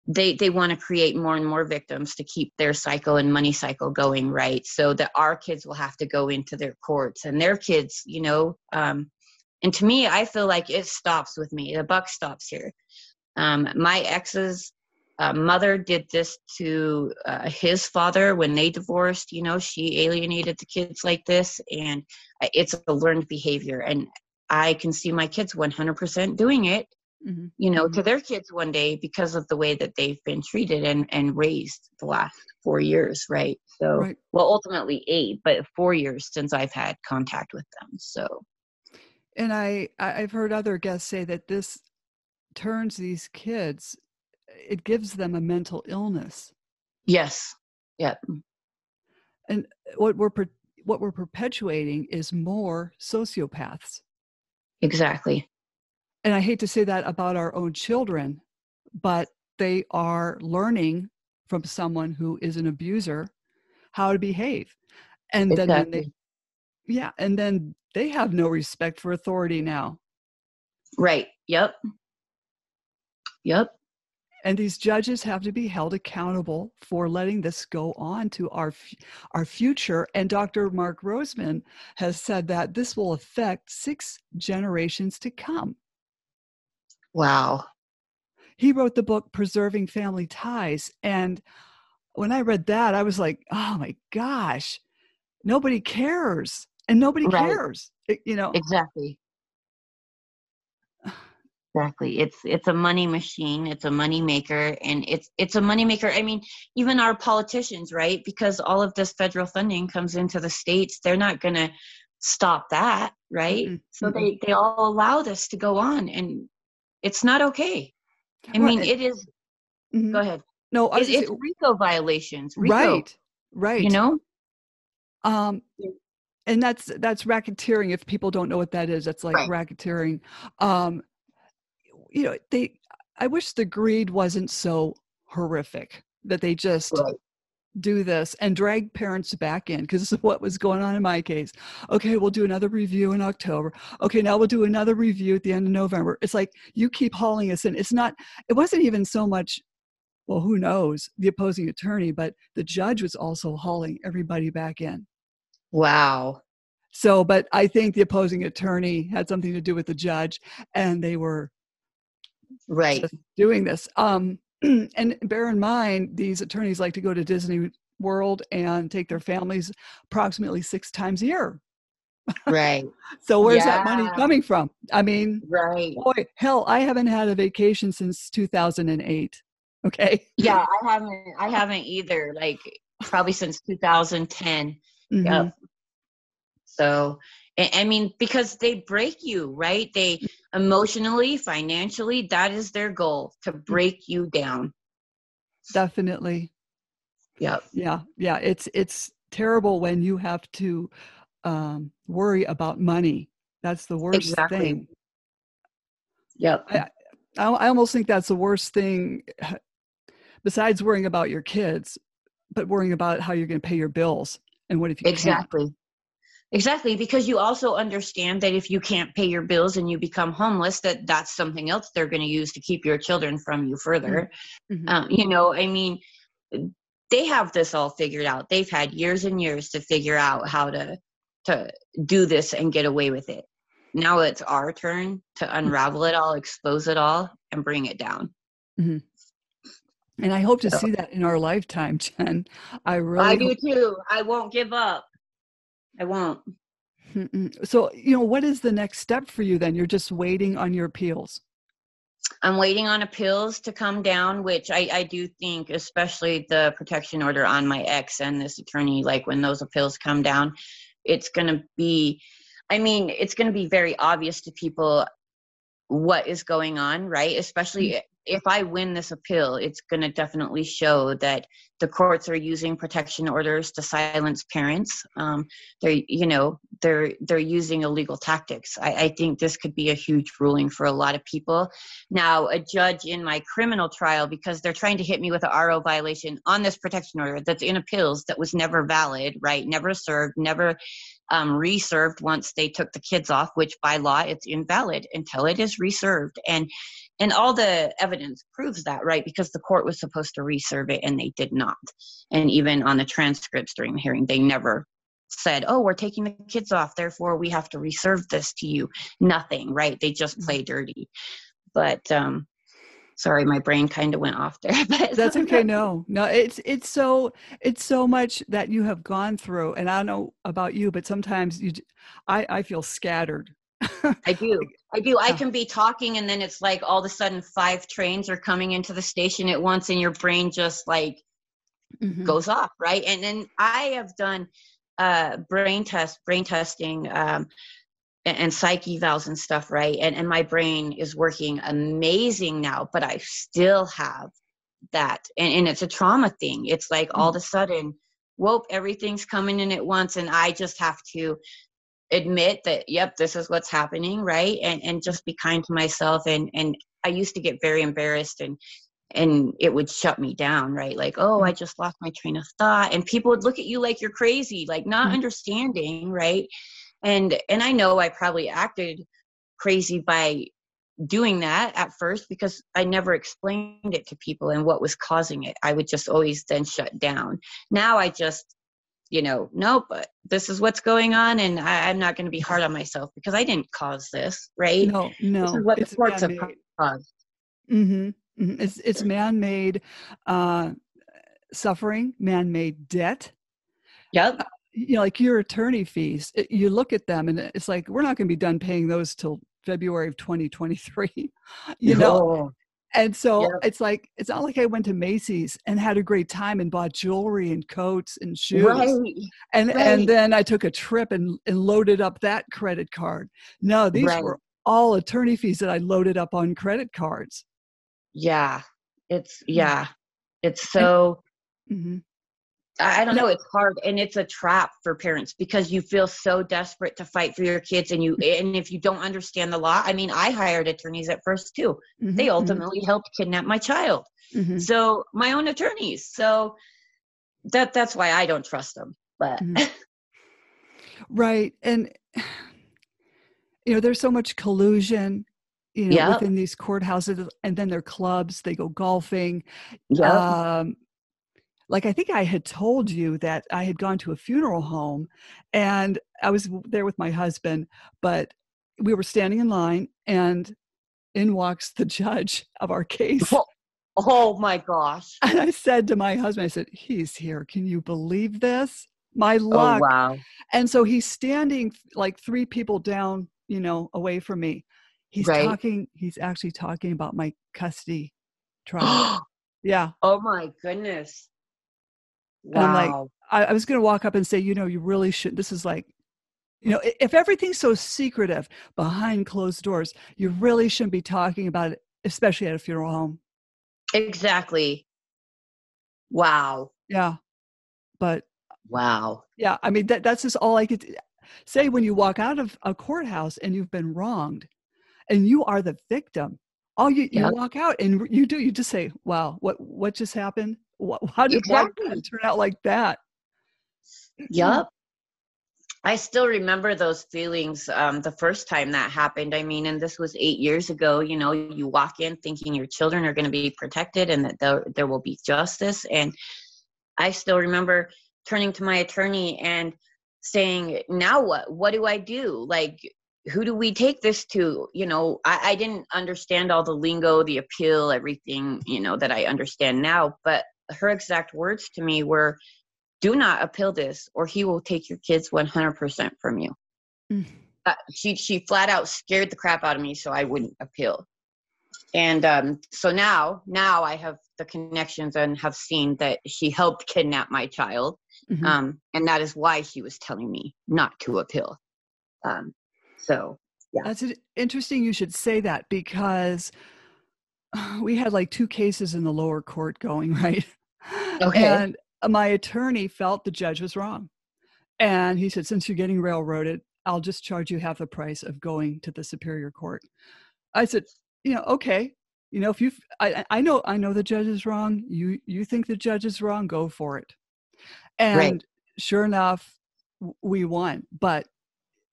they they want to create more and more victims to keep their cycle and money cycle going right? So that our kids will have to go into their courts and their kids you know um, and to me i feel like it stops with me. The buck stops here. Um, my ex's uh, mother did this to uh, his father when they divorced you know she alienated the kids like this and it's a learned behavior and i can see my kids 100% doing it mm-hmm. you know to mm-hmm. their kids one day because of the way that they've been treated and, and raised the last four years right so right. well ultimately eight but four years since i've had contact with them so and I I've heard other guests say that this turns these kids it gives them a mental illness. Yes. Yeah. And what we're what we're perpetuating is more sociopaths. Exactly. And I hate to say that about our own children, but they are learning from someone who is an abuser how to behave. And exactly. then they yeah, and then they have no respect for authority now. Right. Yep. Yep. And these judges have to be held accountable for letting this go on to our our future. And Dr. Mark Roseman has said that this will affect six generations to come. Wow. He wrote the book Preserving Family Ties. And when I read that, I was like, oh my gosh, nobody cares and nobody right. cares you know exactly [sighs] exactly it's it's a money machine it's a money maker and it's it's a money maker i mean even our politicians right because all of this federal funding comes into the states they're not going to stop that right mm-hmm. so they they all allow this to go on and it's not okay i mean it is, mm-hmm. go ahead no it, it's rico violations RICO, right right you know um and that's that's racketeering if people don't know what that is that's like right. racketeering um you know they i wish the greed wasn't so horrific that they just right. Do this and drag parents back in because this is what was going on in my case. Okay we'll do another review in october. Okay now we'll do another review at the end of november. It's like you keep hauling us in. It's not it wasn't even so much well who knows the opposing attorney but the judge was also hauling everybody back in. Wow. So, but I think the opposing attorney had something to do with the judge, and they were right. doing this. Um, [clears throat] and bear in mind, these attorneys like to go to Disney World and take their families approximately six times a year. Right. [laughs] so where's yeah. that money coming from? I mean, right. Boy, hell, I haven't had a vacation since 2008. Okay. Yeah, [laughs] I haven't. I haven't either. Like probably since 2010. Mm-hmm. Yep. So, I mean, because they break you, right? They emotionally, financially, that is their goal to mm. break you down. Definitely. Yep. Yeah. Yeah. It's it's terrible when you have to um, worry about money. That's the worst exactly. thing. Yep. I, I almost think that's the worst thing, [sighs] besides worrying about your kids, but worrying about how you're going to pay your bills and what if you exactly. Can't. Exactly, because you also understand that if you can't pay your bills and you become homeless, that that's something else they're going to use to keep your children from you further. Mm-hmm. Um, you know, I mean, they have this all figured out. They've had years and years to figure out how to to do this and get away with it. Now it's our turn to mm-hmm. unravel it all, expose it all, and bring it down. Mm-hmm. And I hope to so. see that in our lifetime, [laughs] Jen. I really I do hope- too. I won't give up. I won't. So, you know, what is the next step for you then? You're just waiting on your appeals. I'm waiting on appeals to come down, which I, I do think, especially the protection order on my ex and this attorney, like when those appeals come down, it's going to be, I mean, it's going to be very obvious to people what is going on, right? Especially mm-hmm if I win this appeal, it's going to definitely show that the courts are using protection orders to silence parents. Um, they're, you know, they're they're using illegal tactics. I, I, think this could be a huge ruling for a lot of people. Now, a judge in my criminal trial, because they're trying to hit me with an RO violation on this protection order that's in appeals that was never valid, right? Never served, never um, reserved once they took the kids off, which by law it's invalid until it is reserved. And and all the evidence proves that right? Because the court was supposed to reserve it and they did not. And even on the transcripts during the hearing they never said oh we're taking the kids off therefore we have to reserve this to you. Nothing right? They just play mm-hmm. dirty. But um sorry my brain kind of went off there [laughs] but that's okay no [laughs] no it's it's so it's so much that you have gone through and i don't know about you but sometimes you i i feel scattered I [laughs] do. I do. I can be talking and then it's like all of a sudden five trains are coming into the station at once and your brain just like mm-hmm. goes off, right? And then I have done uh brain test, brain testing, um and, and psych evals and stuff, right? And and my brain is working amazing now, but I still have that. And and it's a trauma thing. It's like all of a sudden whoop everything's coming in at once and i just have to admit that yep this is what's happening right? And and just be kind to myself and and i used to get very embarrassed and and it would shut me down right? Like oh i just lost my train of thought. And people would look at you like you're crazy like not mm-hmm. understanding right? And and i know i probably acted crazy by doing that at first because i never explained it to people and what was causing it. I would just always then shut down. Now i just you know, no, but this is what's going on, and I, am not going to be hard on myself because I didn't cause this, right? No, no. This is what it's the courts have caused. Mm-hmm, mm-hmm. It's it's man-made uh, suffering, man-made debt. Yep. Uh, you know, like your attorney fees. It, you look at them, and it's like we're not going to be done paying those till February of 2023. [laughs] You know, and so yeah. it's like it's not like I went to Macy's and had a great time and bought jewelry and coats and shoes. Right. And right. and then I took a trip and, and loaded up that credit card. No, these right. were all attorney fees that I loaded up on credit cards. Yeah. It's yeah. It's so mm-hmm. I don't know. It's hard, and it's a trap for parents because you feel so desperate to fight for your kids, and you and if you don't understand the law, I mean, I hired attorneys at first too. Mm-hmm, they mm-hmm. ultimately mm-hmm. helped kidnap my child, mm-hmm. so my own attorneys. So that that's why I don't trust them. But mm-hmm. [laughs] right, and you know, there's so much collusion you know, yep. within these courthouses, and then their clubs. They go golfing. Yeah. Um, like I think I had told you that I had gone to a funeral home and I was there with my husband, but we were standing in line and in walks the [laughs] judge of our case. Oh, oh my gosh. And I said to my husband, I said, He's here. Can you believe this? My oh, luck. Oh wow. And so he's standing like three people down, you know, away from me. He's Right. talking, he's actually talking about my custody [gasps] trial. yeah. oh my goodness. And I'm like, Wow. I, I was going to walk up and say, you know, you really should. This is like, you know, if everything's so secretive behind closed doors, you really shouldn't be talking about it, especially at a funeral home. exactly. Wow. Yeah. But Wow. yeah, I mean, that, that's just all I could say when you walk out of a courthouse and you've been wronged and you are the victim. All you, you walk out and you do, you just say, wow, what, what just happened? What, how did Exactly. turn out like that? Yep. I still remember those feelings um, the first time that happened. I mean, and this was eight years ago. You know, you walk in thinking your children are going to be protected and that there, there will be justice. And I still remember turning to my attorney and saying, Now what? What do I do? Like, who do we take this to? You know, I, I didn't understand all the lingo, the appeal, everything, you know, that I understand now. But her exact words to me were, do not appeal this or he will take your kids 100% from you Mm. uh, she she flat out scared the crap out of me so i wouldn't appeal and um, so now now i have the connections and have seen that she helped kidnap my child Mhm. um, and that is why she was telling me not to appeal um, so yeah. That's interesting you should say that because [laughs] we had like two cases in the lower court going, [laughs] right? Okay. And my attorney felt the judge was wrong. And he said, since you're getting railroaded, I'll just charge you half the price of going to the superior court. I said, you know, okay. You know, if you, I, I know, I know the judge is wrong. You, you think the judge is wrong, go for it. And Right. sure enough, we won. But,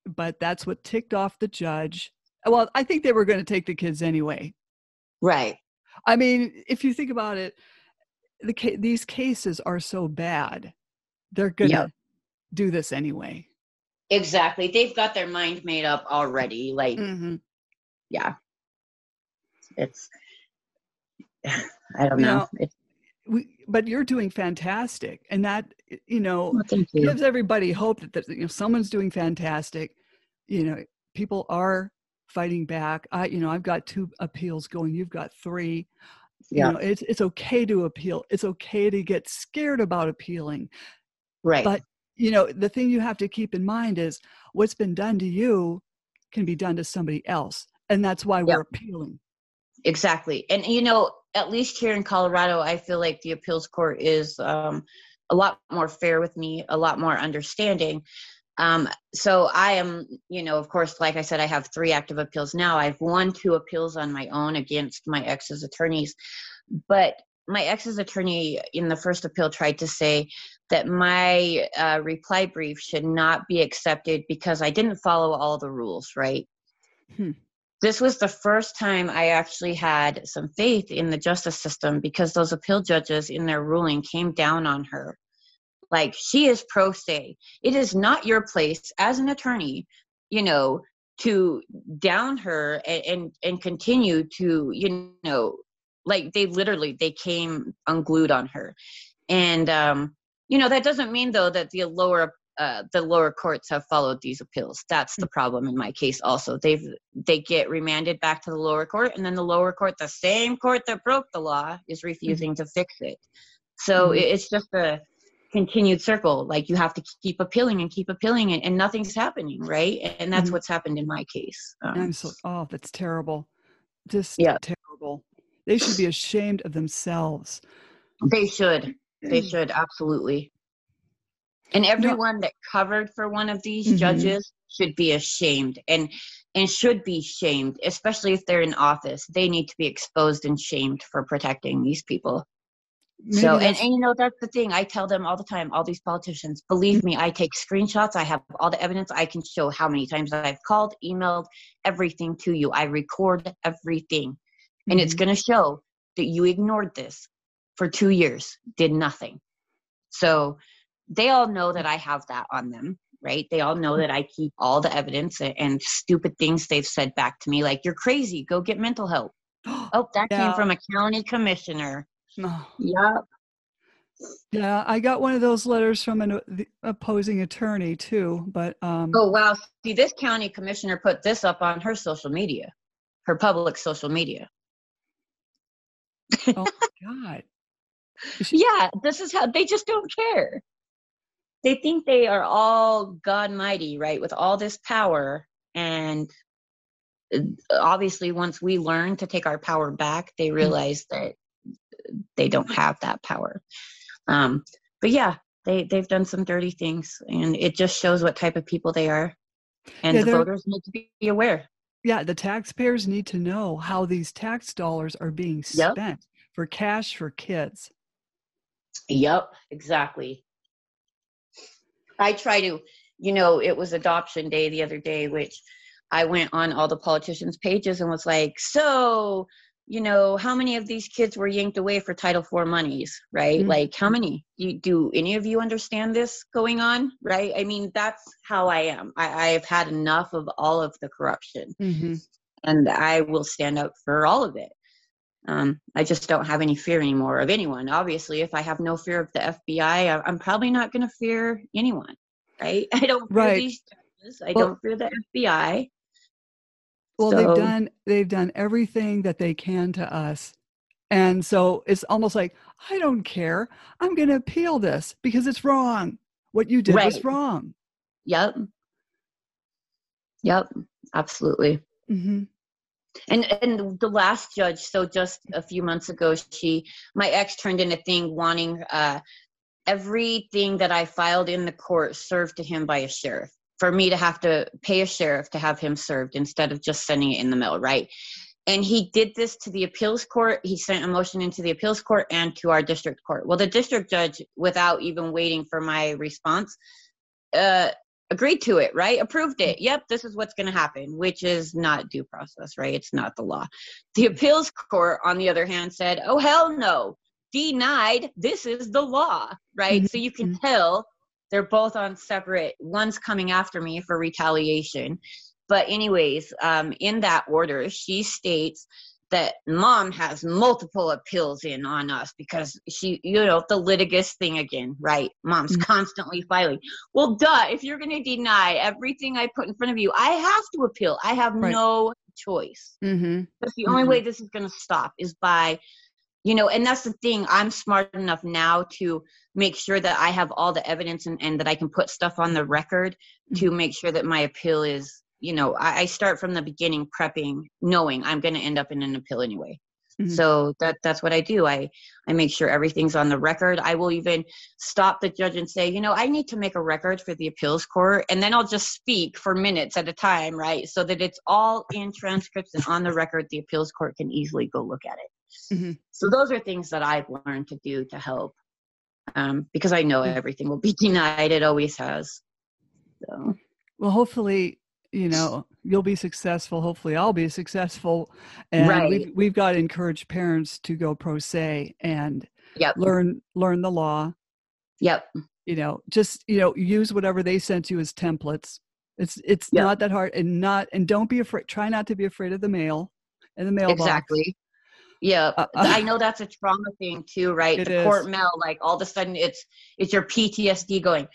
but that's what ticked off the judge. Well, I think they were going to take the kids anyway. Right I mean, if you think about it, the ca- these cases are so bad, they're going to Yep. do this anyway. exactly they've got their mind made up already like Mm-hmm. yeah it's [sighs] i don't know, know, it's We, but you're doing fantastic, and that you know well, you gives everybody hope that, that you know someone's doing fantastic. You know, people are fighting back. I, you know, I've got two appeals going. You've got three. Yeah. You know, it's it's okay to appeal. It's okay to get scared about appealing. right But you know, the thing you have to keep in mind is what's been done to you can be done to somebody else, and that's why we're appealing. exactly and you know at least here in colorado i feel like the appeals court is um, a lot more fair with me a lot more understanding um, so i am you know of course like i said i have three active appeals now i've won two appeals on my own against my ex's attorneys but my ex's attorney in the first appeal tried to say that my uh, reply brief should not be accepted because i didn't follow all the rules right Hmm. this was the first time I actually had some faith in the justice system because those appeal judges in their ruling came down on her. Like, she is pro se. It is not your place as an attorney, you know, to down her and, and, and continue to, you know, like they literally they came unglued on her. And um, you know, that doesn't mean though that the lower uh, the lower courts have followed these appeals. That's the problem in my case. Also, they've they get remanded back to the lower court, and then the lower court, the same court that broke the law, is refusing to fix it. So Mhm. it's just a continued circle. Like you have to keep appealing and keep appealing, and, and nothing's happening, right? And that's Mhm. what's happened in my case. Um, I'm so oh, that's terrible. Just Yeah. terrible. They should be ashamed of themselves. they should. They should absolutely. And everyone that covered for one of these Mhm. judges should be ashamed and and should be shamed, especially if they're in office. They need to be exposed and shamed for protecting these people. Maybe so and, and you know that's the thing. I tell them all the time, all these politicians, believe me, I take screenshots, I have all the evidence, I can show how many times I've called, emailed, everything to you. I record everything. And it's Mhm. gonna show that you ignored this for two years, did nothing. So they all know that I have that on them, right? They all know that I keep all the evidence and stupid things they've said back to me, like, you're crazy, go get mental help. [gasps] oh, that yeah. came from a county commissioner. Oh. Yep. Yeah, I got one of those letters from an opposing attorney too, but um Oh wow, see this county commissioner put this up on her social media. Her public social media. oh my god. yeah, this is how they just don't care. They think they are all God mighty, right, with all this power. And uh, obviously, once we learn to take our power back, they mm-hmm. realize that they don't have that power. Um, but yeah, they they've done some dirty things, and it just shows what type of people they are, and yeah, the voters need to be aware. Yeah, the taxpayers need to know how these tax dollars are being spent yep. for cash for kids. Yep, exactly. I try to, you know, it was adoption day the other day, which I went on all the politicians' pages and was like, so, you know, how many of these kids were yanked away for Title IV monies, right? Mm-hmm. Like, how many? Do, do any of you understand this going on, right? I mean, that's how I am. I, I've had enough of all of the corruption, mm-hmm. and I will stand up for all of it. Um, I just don't have any fear anymore of anyone. Obviously, if I have no fear of the FBI, I'm probably not going to fear anyone, right? [laughs] I don't fear right. these judges. I well, don't fear the FBI. Well, so, they've done they've done everything that they can to us, and so it's almost like I don't care. I'm going to appeal this because it's wrong. What you did right. was wrong. Yep. Yep. Absolutely. Mm-hmm and and the last judge so just a few months ago she my ex turned in a thing wanting uh everything that i filed in the court served to him by a sheriff for me to have to pay a sheriff to have him served instead of just sending it in the mail right and he did this to the appeals court he sent a motion into the appeals court and to our district court well the district judge without even waiting for my response uh, agreed to it, right? Approved it. Yep, this is what's going to happen, which is not due process, right? It's not the law. The appeals court, on the other hand, said, oh, hell no, denied. This is the law, right? Mm-hmm. So you can mm-hmm. tell they're both on separate, one's coming after me for retaliation. But, anyways, um, in that order, she states that mom has multiple appeals in on us because she, you know, the litigious thing again, right? Mom's mm-hmm. constantly filing. Well, duh, if you're going to deny everything I put in front of you, I have to appeal. I have right. no choice. Mm-hmm. That's the mm-hmm. only way this is going to stop is by, you know, and that's the thing. I'm smart enough now to make sure that I have all the evidence and, and that I can put stuff on the record to mm-hmm. make sure that my appeal is you know I, I start from the beginning prepping knowing i'm going to end up in an appeal anyway mm-hmm. so that that's what i do i i make sure everything's on the record i will even stop the judge and say you know i need to make a record for the appeals court and then i'll just speak for minutes at a time right so that it's all in transcripts and on the record the appeals court can easily go look at it mm-hmm. so those are things that i've learned to do to help um, because i know mm. everything will be [laughs] denied it always has so well hopefully you know you'll be successful hopefully i'll be successful and right. we've, we've got to encourage parents to go pro se and yep. learn learn the law yep you know just you know use whatever they sent you as templates it's it's yep. not that hard and not and don't be afraid try not to be afraid of the mail and the mail exactly yeah uh, i know that's a trauma thing too right the is. court mail like all of a sudden it's it's your ptsd going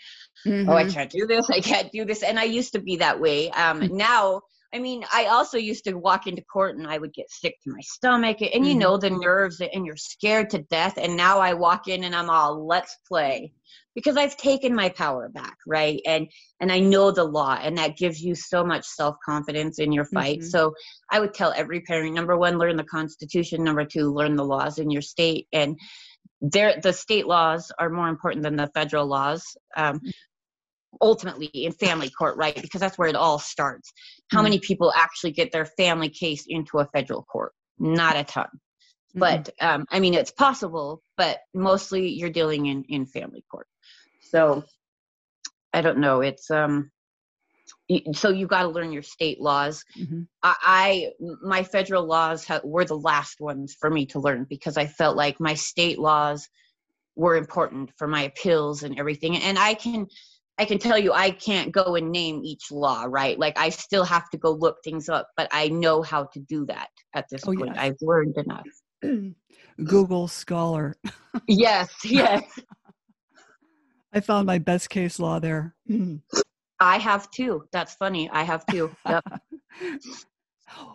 mm-hmm. oh i mm-hmm. can't do this [laughs] i can't do this and i used to be that way um mm-hmm. now I mean, I also used to walk into court and I would get sick to my stomach, and mm-hmm. you know the nerves, and you're scared to death. And now I walk in and I'm all, let's play because I've taken my power back, right? And and I know the law and that gives you so much self-confidence in your fight. Mm-hmm. So I would tell every parent number 1 learn the constitution, number 2 learn the laws in your state and there the state laws are more important than the federal laws. Um, ultimately in family court right because that's where it all starts how mm-hmm. many people actually get their family case into a federal court not a ton mm-hmm. but um, i mean it's possible but mostly you're dealing in in family court so I don't know. It's um so you got to learn your state laws. Mm-hmm. I, I, my federal laws ha- were the last ones for me to learn because I felt like my state laws were important for my appeals and everything. And I can I can tell you I can't go and name each law, right? Like I still have to go look things up, but I know how to do that at this oh, point. Yes. I've learned enough. [clears throat] Google Scholar. [laughs] yes, yes. I found my best case law there. I have two. That's funny. I have two. Yep. [laughs]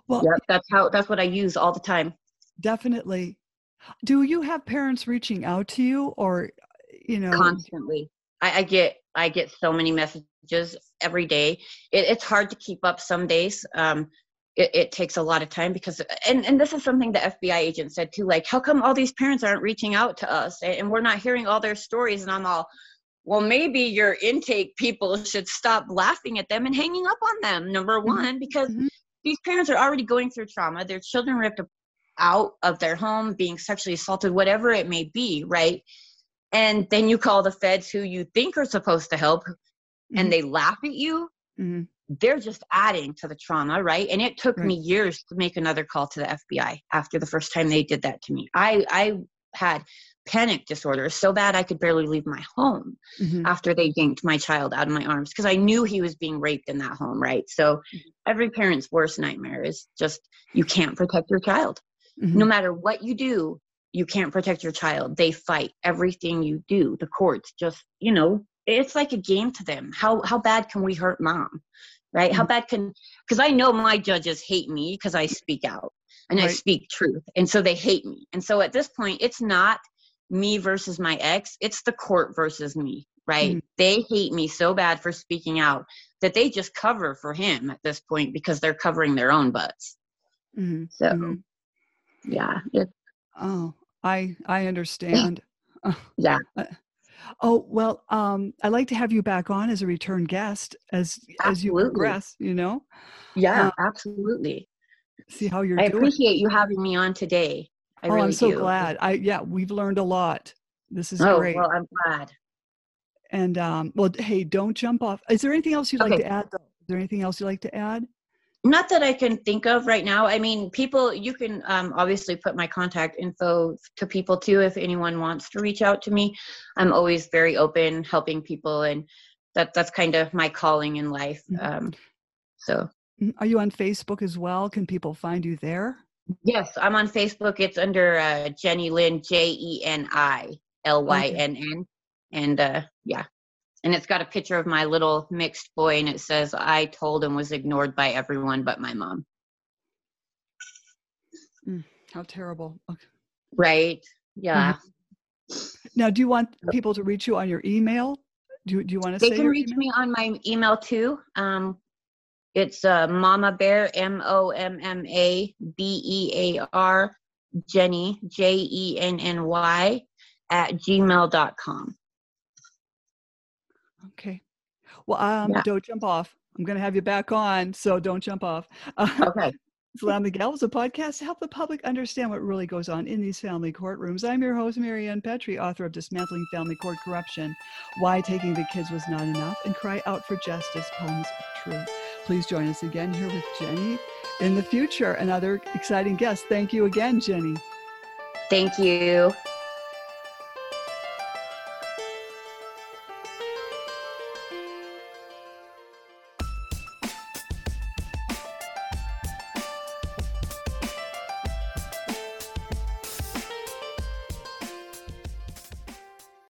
well, yep. That's how. That's what I use all the time. Definitely. Do you have parents reaching out to you, or you know, constantly? I, I get I get so many messages every day. It, it's hard to keep up some days. Um, it, it, takes a lot of time because, and, and this is something the FBI agent said too. Like, how come all these parents aren't reaching out to us and we're not hearing all their stories? And I'm all, well, maybe your intake people should stop laughing at them and hanging up on them. Number mm-hmm. one, because mm-hmm. these parents are already going through trauma. Their children ripped out of their home, being sexually assaulted, whatever it may be, right? and then you call the feds who you think are supposed to help mm-hmm. and they laugh at you mm-hmm. they're just adding to the trauma right and it took right. me years to make another call to the fbi after the first time they did that to me i i had panic disorder so bad i could barely leave my home mm-hmm. after they yanked my child out of my arms because i knew he was being raped in that home right so mm-hmm. every parent's worst nightmare is just you can't protect your child mm-hmm. no matter what you do you can't protect your child they fight everything you do the courts just you know it's like a game to them how how bad can we hurt mom right mm-hmm. how bad can because i know my judges hate me because i speak out and right. i speak truth and so they hate me and so at this point it's not me versus my ex it's the court versus me right mm-hmm. they hate me so bad for speaking out that they just cover for him at this point because they're covering their own butts mm-hmm. so mm-hmm. yeah oh I I understand. [laughs] Yeah. Uh, oh well, um, I'd like to have you back on as a return guest as absolutely. as you progress. You know. Yeah, uh, absolutely. See how you're. I doing. appreciate you having me on today. I oh, really I'm so do. glad. I yeah, we've learned a lot. This is great. oh, great. well, I'm glad. And um, well, hey, don't jump off. Is there anything else you'd okay. like to add? Though? Is there anything else you'd like to add? not that I can think of right now. I mean, people, you can um, obviously put my contact info to people too if anyone wants to reach out to me. I'm always very open, helping people, and that that's kind of my calling in life. Mm-hmm. Um, so, mm-hmm. are you on Facebook as well? Can people find you there? Yes, I'm on Facebook. It's under uh, Jeni Lynn, J E N I L Y N N, and uh, yeah, and it's got a picture of my little mixed boy and it says i told and was ignored by everyone but my mom. Mm, how terrible. Okay. right? Yeah. Mm-hmm. now do you want people to reach you on your email? Do, do you want to they can reach email? me on my email too. Um, it's uh, mama bear m-o-m-m-a b-e-a-r jenny j-e-n-n-y at gmail.com Okay. Well, um, yeah. don't jump off. I'm going to have you back on, so don't jump off. Uh, okay. [laughs] Slam the Gavel is a podcast to help the public understand what really goes on in these family courtrooms. I'm your host, Mary Ann Petri, author of Dismantling Family Court Corruption, Why Taking the Kids Was Not Enough, and Cry Out for Justice, Poems of Truth. Please join us again here with Jeni in the future, another exciting guest. Thank you again, Jeni. Thank you.